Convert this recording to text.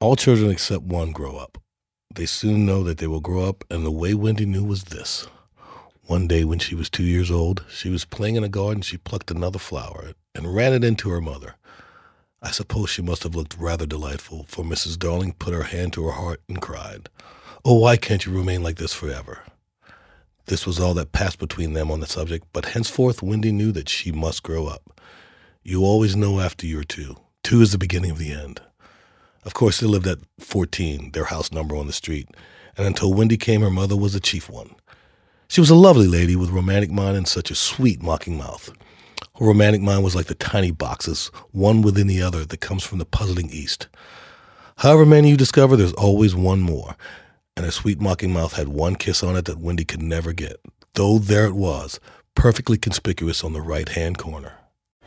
All children except one grow up. They soon know that they will grow up, and the way Wendy knew was this. One day when she was two years old, she was playing in a garden. She plucked another flower and ran it into her mother. I suppose she must have looked rather delightful, for Mrs. Darling put her hand to her heart and cried, Oh, why can't you remain like this forever? This was all that passed between them on the subject, but henceforth Wendy knew that she must grow up. You always know after you're two. Two is the beginning of the end. Of course, they lived at 14, their house number on the street, and until Wendy came, her mother was the chief one. She was a lovely lady with romantic mind and such a sweet, mocking mouth. Her romantic mind was like the tiny boxes, one within the other, that comes from the puzzling East. However many you discover, there's always one more, and her sweet, mocking mouth had one kiss on it that Wendy could never get, though there it was, perfectly conspicuous on the right hand corner.